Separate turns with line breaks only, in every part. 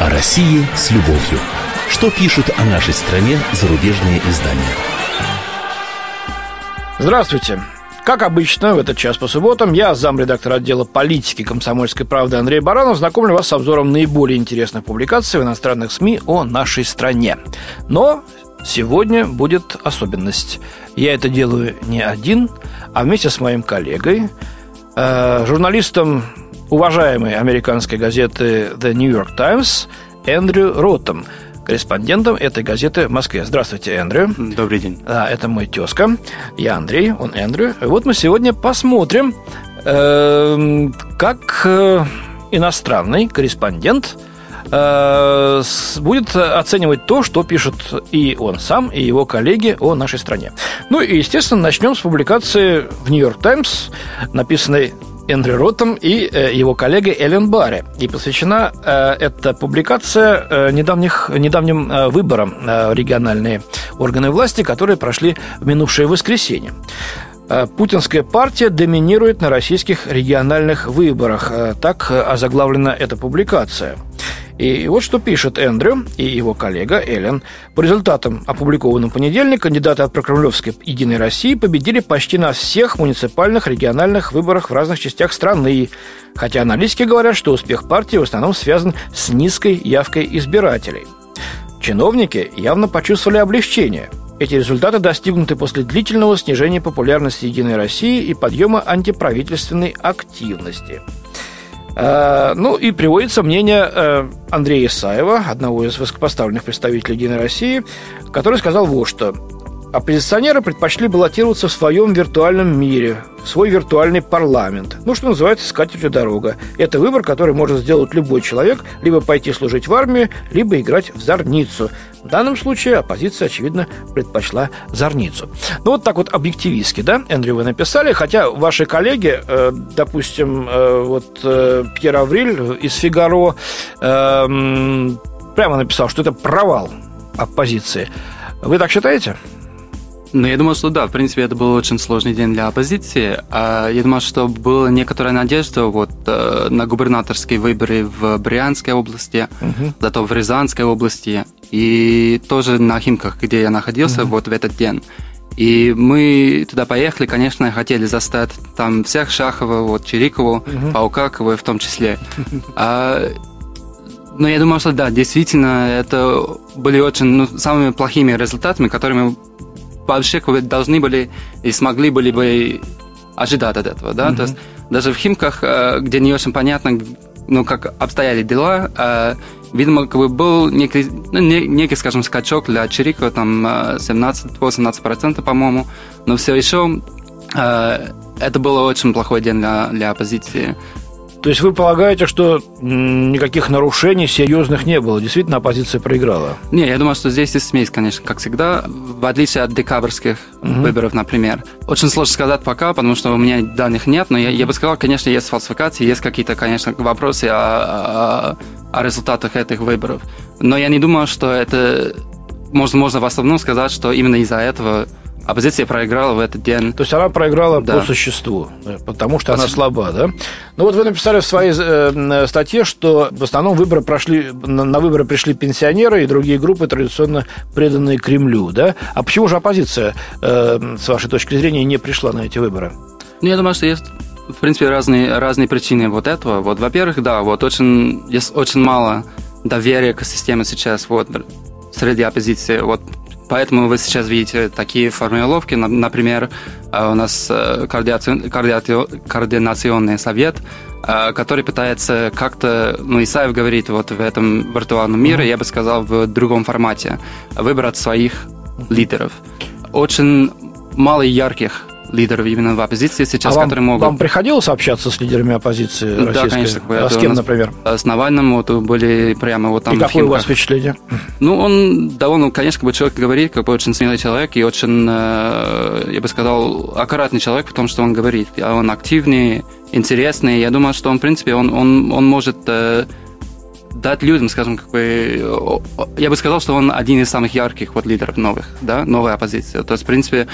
О России с любовью. Что пишут о нашей стране зарубежные издания?
Здравствуйте. Как обычно, в этот час по субботам я, замредактор отдела политики комсомольской правды Андрей Баранов, знакомлю вас с обзором наиболее интересных публикаций в иностранных СМИ о нашей стране. Но сегодня будет особенность. Я это делаю не один, а вместе с моим коллегой, э, журналистом уважаемой американской газеты The New York Times Эндрю Роттом – корреспондентом этой газеты в Москве. Здравствуйте, Эндрю.
Добрый день.
Да, это мой тезка. Я Андрей, он Эндрю. И вот мы сегодня посмотрим, э, как э, иностранный корреспондент э, будет оценивать то, что пишет и он сам, и его коллеги о нашей стране. Ну и, естественно, начнем с публикации в «Нью-Йорк Таймс», написанной Эндрю Роттом и э, его коллегой Эллен Барри. И посвящена э, эта публикация э, недавних, недавним выборам региональные органы власти, которые прошли в минувшее воскресенье. Путинская партия доминирует на российских региональных выборах. Так озаглавлена эта публикация. И вот что пишет Эндрю и его коллега Эллен. По результатам, опубликованным в понедельник, кандидаты от прокремлевской «Единой России» победили почти на всех муниципальных региональных выборах в разных частях страны. Хотя аналитики говорят, что успех партии в основном связан с низкой явкой избирателей. Чиновники явно почувствовали облегчение. Эти результаты достигнуты после длительного снижения популярности «Единой России» и подъема антиправительственной активности – ну и приводится мнение э, Андрея Исаева, одного из высокопоставленных представителей Единой России, который сказал вот что. Оппозиционеры предпочли баллотироваться в своем виртуальном мире, в свой виртуальный парламент. Ну, что называется, скатертью дорога. Это выбор, который может сделать любой человек, либо пойти служить в армию, либо играть в зорницу. В данном случае оппозиция, очевидно, предпочла зорницу. Ну, вот так вот объективистски, да, Эндрю, вы написали, хотя ваши коллеги, э, допустим, э, вот э, Пьер Авриль из «Фигаро» э, прямо написал, что это провал оппозиции. Вы так считаете?
Ну, я думаю, что да, в принципе, это был очень сложный день для оппозиции. А я думаю, что была некоторая надежда вот э, на губернаторские выборы в Брянской области, угу. зато в Рязанской области и тоже на Химках, где я находился угу. вот в этот день. И мы туда поехали, конечно, хотели застать там всех Шахова, вот Чирикову, угу. Паукакова в том числе. А, но я думаю, что да, действительно, это были очень ну, самыми плохими результатами, которыми вообще должны были и смогли были бы ожидать от этого, да, mm-hmm. то есть даже в Химках, э, где не очень понятно, ну, как обстояли дела, э, видимо, как бы был некий, ну, некий, скажем, скачок для Чирикова, там 17-18%, по-моему, но все еще э, это было очень плохой день для, для оппозиции.
То есть вы полагаете, что никаких нарушений серьезных не было? Действительно, оппозиция проиграла?
Не, я думаю, что здесь есть смесь, конечно, как всегда, в отличие от декабрьских угу. выборов, например. Очень сложно сказать пока, потому что у меня данных нет, но я, я бы сказал, конечно, есть фальсификации, есть какие-то, конечно, вопросы о, о, о результатах этих выборов. Но я не думаю, что это можно, можно в основном сказать, что именно из-за этого оппозиция проиграла в этот день.
То есть она проиграла да. по существу, потому что по она слаба, да? Ну вот вы написали в своей э, статье, что в основном выборы прошли, на, на выборы пришли пенсионеры и другие группы, традиционно преданные Кремлю, да? А почему же оппозиция, э, с вашей точки зрения, не пришла на эти выборы?
Ну, я думаю, что есть в принципе, разные, разные причины вот этого. Вот, во-первых, да, вот очень, есть очень мало доверия к системе сейчас вот среди оппозиции. Вот Поэтому вы сейчас видите такие формулировки, например, э, у нас э, координационный совет, э, который пытается как-то, ну, Исаев говорит вот в этом виртуальном мире, я бы сказал, в другом формате, выбрать своих лидеров. Очень мало ярких лидеров именно в оппозиции сейчас,
а вам,
которые могут...
Вам приходилось общаться с лидерами оппозиции да, российской? конечно. А с кем, нас, например?
С Навальным вот были прямо вот там...
И какое у вас впечатление?
Ну, он довольно, конечно, как бы человек говорит, как бы очень смелый человек и очень, э, я бы сказал, аккуратный человек в том, что он говорит. А он активный, интересный. Я думаю, что он, в принципе, он, он, он может э, дать людям, скажем, как бы, я бы сказал, что он один из самых ярких вот лидеров новых, да, новой оппозиции. То есть, в принципе,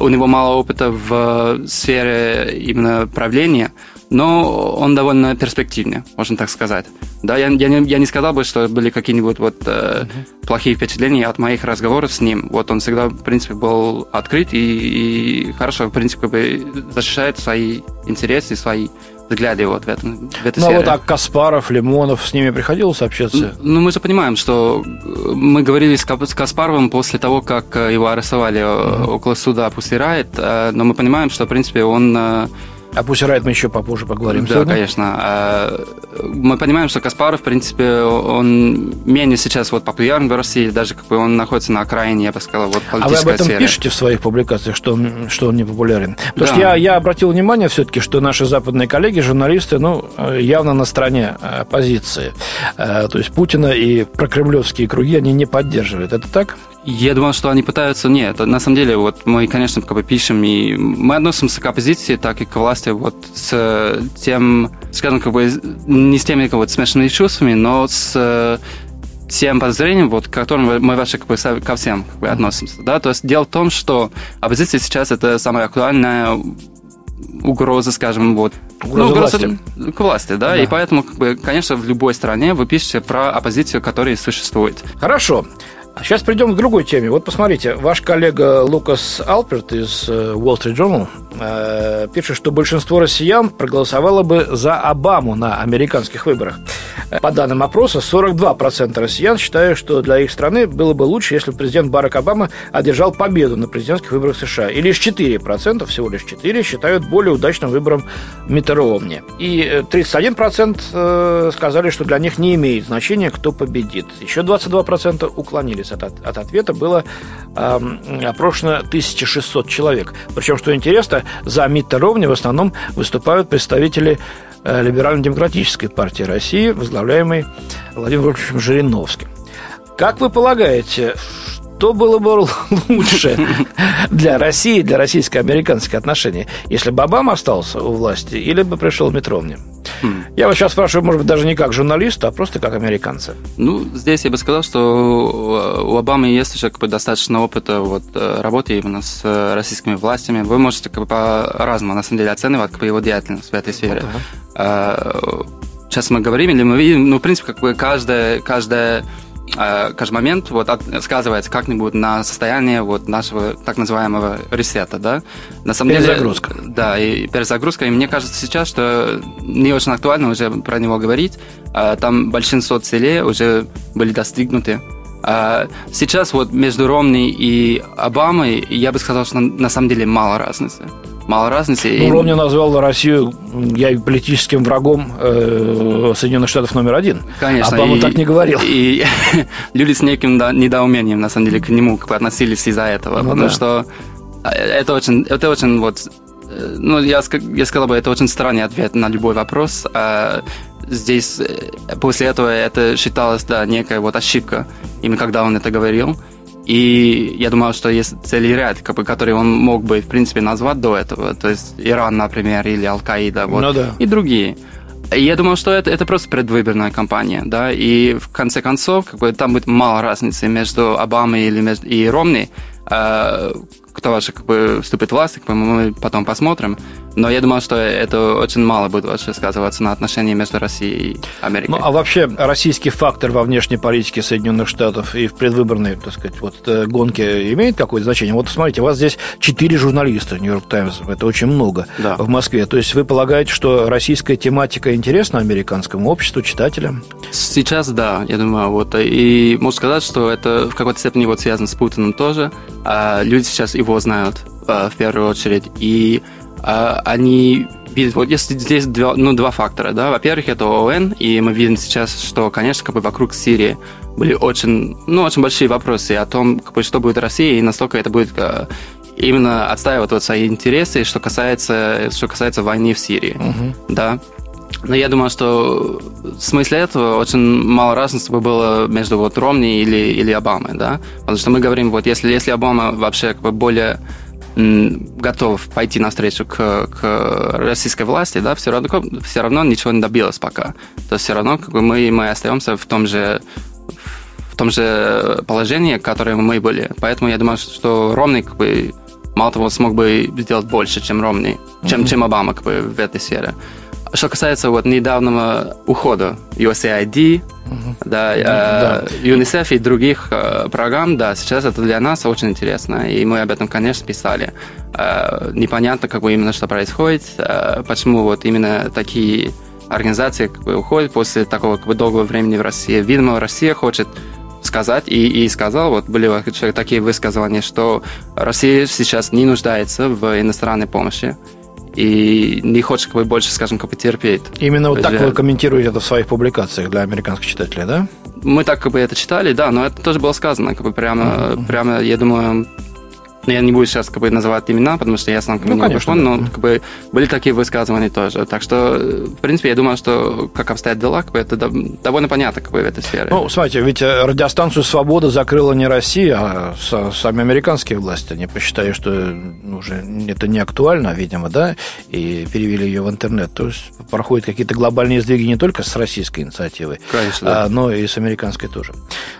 у него мало опыта в сфере именно правления, но он довольно перспективный, можно так сказать. Да, я, я, не, я не сказал бы, что были какие-нибудь вот э, uh-huh. плохие впечатления от моих разговоров с ним. Вот он всегда, в принципе, был открыт и, и хорошо, в принципе, как бы защищает свои интересы, свои взгляды вот в, этом, в этой
ну,
сфере.
Ну, вот а Каспаров, Лимонов, с ними приходилось общаться?
Ну, мы же понимаем, что мы говорили с Каспаровым после того, как его арестовали mm-hmm. около суда после Райт, э, но мы понимаем, что, в принципе, он э,
а пусть Райт мы еще попозже поговорим.
Да, сегодня. конечно. А, мы понимаем, что Каспаров, в принципе, он менее сейчас вот популярен в России, даже как бы он находится на окраине, я бы сказал, вот
А вы об этом
сфере.
пишете в своих публикациях, что он, что он не популярен? Потому да. что я, я обратил внимание все-таки, что наши западные коллеги, журналисты, ну, явно на стороне оппозиции. То есть Путина и прокремлевские круги они не поддерживают. Это так?
Я думал, что они пытаются... Нет, на самом деле, вот мы, конечно, как бы пишем, и мы относимся к оппозиции, так и к власти вот с тем, скажем, как бы не с теми как бы, смешанными чувствами, но с тем подозрением, вот, к которым мы вообще как бы, ко всем как бы, относимся. Да? То есть дело в том, что оппозиция сейчас это самая актуальная угроза, скажем, вот,
угроза, ну, угроза
власти. к власти, да? да, и поэтому, как бы, конечно, в любой стране вы пишете про оппозицию, которая существует.
Хорошо. Сейчас придем к другой теме. Вот посмотрите, ваш коллега Лукас Алперт из э, Wall Street Journal э, пишет, что большинство россиян проголосовало бы за Обаму на американских выборах. По данным опроса, 42% россиян считают, что для их страны было бы лучше, если бы президент Барак Обама одержал победу на президентских выборах США. И лишь 4%, всего лишь 4%, считают более удачным выбором Митта Ромни. И 31% э, сказали, что для них не имеет значения, кто победит. Еще 22% уклонились от, от ответа было э, опрошено 1600 человек. Причем, что интересно, за Митта Ровни в основном выступают представители э, Либерально-демократической партии России, возглавляемой Владимиром Вольфовичем Жириновским. Как вы полагаете, что было бы лучше для России, для российско-американских отношений, если бы Обама остался у власти или бы пришел Митровни? Хм. Я вот сейчас спрашиваю, может быть, даже не как журналиста, а просто как американца.
Ну, здесь я бы сказал, что у Обамы есть уже как бы, достаточно опыта вот, э, работы именно с э, российскими властями. Вы можете как бы, по-разному, на самом деле, оценивать как бы, его деятельность в этой сфере. Вот, ага. Сейчас мы говорим, или мы видим, ну, в принципе, как бы каждая, каждая Э, каждый момент вот от, сказывается как-нибудь на состояние вот нашего так называемого ресета, да.
На самом перезагрузка.
деле, да, и перезагрузка. И мне кажется сейчас, что не очень актуально уже про него говорить. А, там большинство целей уже были достигнуты. А, сейчас вот между Ромни и Обамой я бы сказал, что на самом деле мало разницы мало разницы.
Ну, Ромни назвал Россию я политическим врагом э, Соединенных Штатов номер один.
Конечно.
Обама и, так не говорил.
И люди с неким недоумением, на самом деле, к нему относились из-за этого. Ну, потому да. что э, это очень, это очень вот э, ну, я, я сказал бы, это очень странный ответ на любой вопрос. А здесь э, после этого это считалось, да, некая вот ошибка, именно когда он это говорил. И я думал, что есть целый ряд, как бы, который он мог бы, в принципе, назвать до этого. То есть Иран, например, или Аль-Каида, вот, ну, да. и другие. И я думал, что это, это просто предвыборная кампания, да, и в конце концов, как бы, там будет мало разницы между Обамой или между, и Ромни, э, кто вообще как бы вступит в власть, как бы мы потом посмотрим. Но я думал, что это очень мало будет вообще сказываться на отношении между Россией и Америкой.
Ну, а вообще российский фактор во внешней политике Соединенных Штатов и в предвыборной, так сказать, вот э, гонке имеет какое-то значение? Вот смотрите, у вас здесь четыре журналиста Нью-Йорк Таймс, это очень много да. в Москве. То есть вы полагаете, что российская тематика интересна американскому обществу, читателям?
Сейчас да, я думаю, вот. И можно сказать, что это в какой-то степени вот связано с Путиным тоже. А люди сейчас его знают э, в первую очередь. И они видят, вот если здесь два, ну, два фактора, да, во-первых, это ООН, и мы видим сейчас, что, конечно, как бы вокруг Сирии были очень, ну, очень большие вопросы о том, как бы, что будет Россия, и настолько это будет э, именно отстаивать вот свои интересы, что касается, что касается войны в Сирии, угу. да. Но я думаю, что в смысле этого очень мало разницы бы было между вот Ромни или, или Обамой, да, потому что мы говорим, вот если, если Обама вообще как бы более готов пойти навстречу к, к российской власти, да, все равно, все равно ничего не добилось пока. То есть все равно как бы, мы, мы остаемся в том же в том же положении, в котором мы были. Поэтому я думаю, что Ромный как бы, мало того смог бы сделать больше, чем Ромный, чем, mm-hmm. чем Обама как бы, в этой сфере. Что касается вот недавнего ухода USAID. Да, э, да. UNICEF и других э, программ, да, сейчас это для нас очень интересно, и мы об этом, конечно, писали. Э, непонятно, как бы именно что происходит, почему вот именно такие организации как бы, уходят после такого как бы, долгого времени в России. Видимо, Россия хочет сказать и, и сказал, вот были такие высказывания, что Россия сейчас не нуждается в иностранной помощи и не хочет как бы, больше, скажем, как бы терпеть.
Именно вот так вы комментируете это в своих публикациях для американских читателей, да?
Мы так как бы это читали, да, но это тоже было сказано, как бы прямо, uh-huh. прямо, я думаю, ну, я не буду сейчас как бы называть имена, потому что я сам как бы ну, не конечно, да. но как бы были такие высказывания тоже. Так что, в принципе, я думаю, что как обстоят дела, как бы, это довольно понятно как бы, в этой сфере.
Ну, смотрите, ведь э, радиостанцию «Свобода» закрыла не Россия, а сами американские власти. Они посчитали, что ну, уже это не актуально, видимо, да, и перевели ее в интернет. То есть проходят какие-то глобальные сдвиги не только с российской инициативой, конечно, да. а, но и с американской тоже.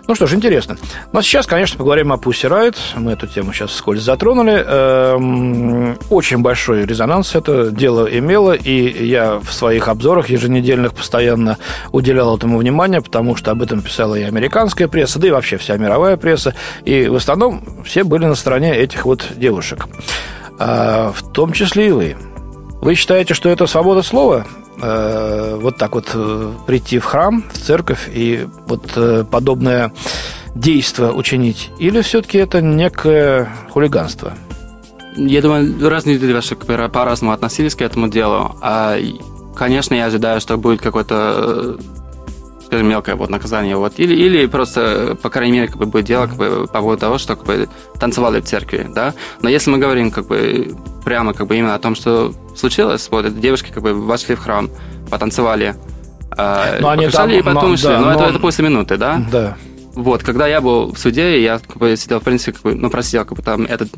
Ну что ж, интересно. Но сейчас, конечно, поговорим о Pussy Riot. Мы эту тему сейчас вскользь вскользь затронули. Эм, очень большой резонанс это дело имело, и я в своих обзорах еженедельных постоянно уделял этому внимание, потому что об этом писала и американская пресса, да и вообще вся мировая пресса, и в основном все были на стороне этих вот девушек. А, в том числе и вы. Вы считаете, что это свобода слова? Э, вот так вот э, прийти в храм, в церковь и вот э, подобное действо учинить? Или все-таки это некое хулиганство?
Я думаю, разные люди по-разному относились к этому делу. А, конечно, я ожидаю, что будет какое-то скажем, мелкое вот наказание. Вот. Или, или просто, по крайней мере, как бы, будет дело как бы, по поводу того, что как бы, танцевали в церкви. Да? Но если мы говорим как бы, прямо как бы, именно о том, что случилось, вот, эти девушки как бы, вошли в храм, потанцевали, э, но они там, и потом но, ушли. Да, но, но это, это после минуты, да?
Да.
Вот, когда я был в суде, я как бы сидел, в принципе, как бы, ну, просидел как бы там этот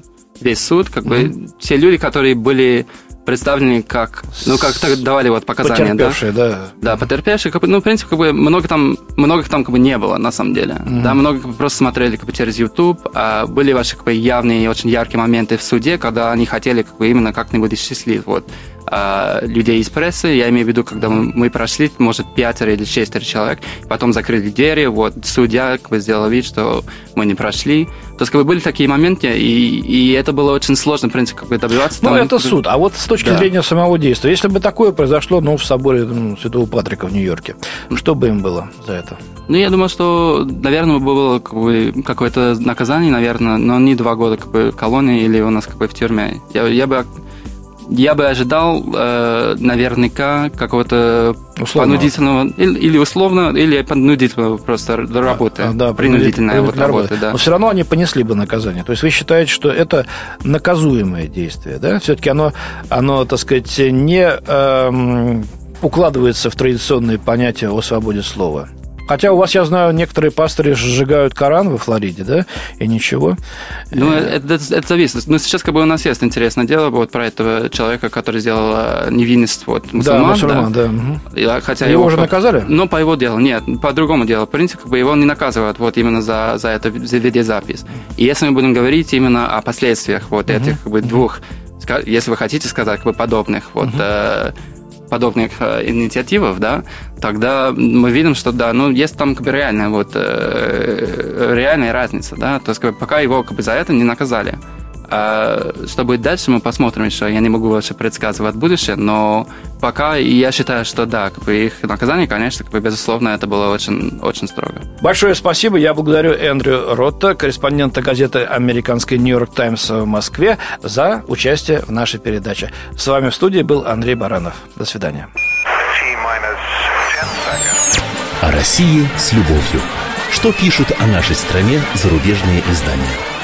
весь суд, как mm-hmm. бы все люди, которые были представлены как, ну, как так давали вот показания,
потерпевшие, да? да.
Да, потерпевшие, как бы, ну, в принципе, как бы много там, много там как бы не было, на самом деле. Mm-hmm. Да, много как бы, просто смотрели как бы через YouTube, а были ваши как бы явные и очень яркие моменты в суде, когда они хотели как бы именно как-нибудь исчислить, вот э, людей из прессы. Я имею в виду, когда мы, прошли, может, пятеро или шестеро человек, потом закрыли двери, вот, судья как бы сделал вид, что мы не прошли. То есть, как бы, были такие моменты, и, и это было очень сложно, в принципе, как бы добиваться.
Ну, там, это суд. А вот с точки да. зрения самого действия, если бы такое произошло, ну, в соборе ну, Святого Патрика в Нью-Йорке, что бы им было за это?
Ну, я думаю, что, наверное, было как бы, какое-то наказание, наверное, но не два года как бы, в колонии или у нас как бы в тюрьме. Я, я бы я бы ожидал э, наверняка какого-то условного. понудительного или, или условно, или понудительного просто работы, а, да, принудительная вот работа. Да.
Но все равно они понесли бы наказание. То есть вы считаете, что это наказуемое действие, да? Все-таки оно, оно, так сказать, не э, укладывается в традиционные понятия о свободе слова. Хотя у вас, я знаю, некоторые пастыри сжигают Коран во Флориде, да, и ничего.
Ну, это, это, это зависит. Ну, сейчас как бы у нас есть интересное дело вот про этого человека, который сделал э, невинность вот, мусульман.
Да, мусульман, да.
да. Угу. Хотя
его, его уже наказали?
Ну, по его делу. Нет, по другому делу. В принципе, как бы его не наказывают вот именно за, за за видеозапись. И если мы будем говорить именно о последствиях вот угу. этих как бы двух если вы хотите сказать, как бы подобных вот угу подобных э, инициативов, да, тогда мы видим, что да, ну есть там как бы реальная вот э, реальная разница, да, то есть как бы, пока его как бы за это не наказали. А что будет дальше, мы посмотрим еще. Я не могу вообще предсказывать будущее, но пока я считаю, что да, как бы их наказание, конечно, как бы, безусловно, это было очень, очень строго.
Большое спасибо. Я благодарю Эндрю Ротта, корреспондента газеты «Американский Нью-Йорк Таймс» в Москве, за участие в нашей передаче. С вами в студии был Андрей Баранов. До свидания.
О России с любовью. Что пишут о нашей стране зарубежные издания?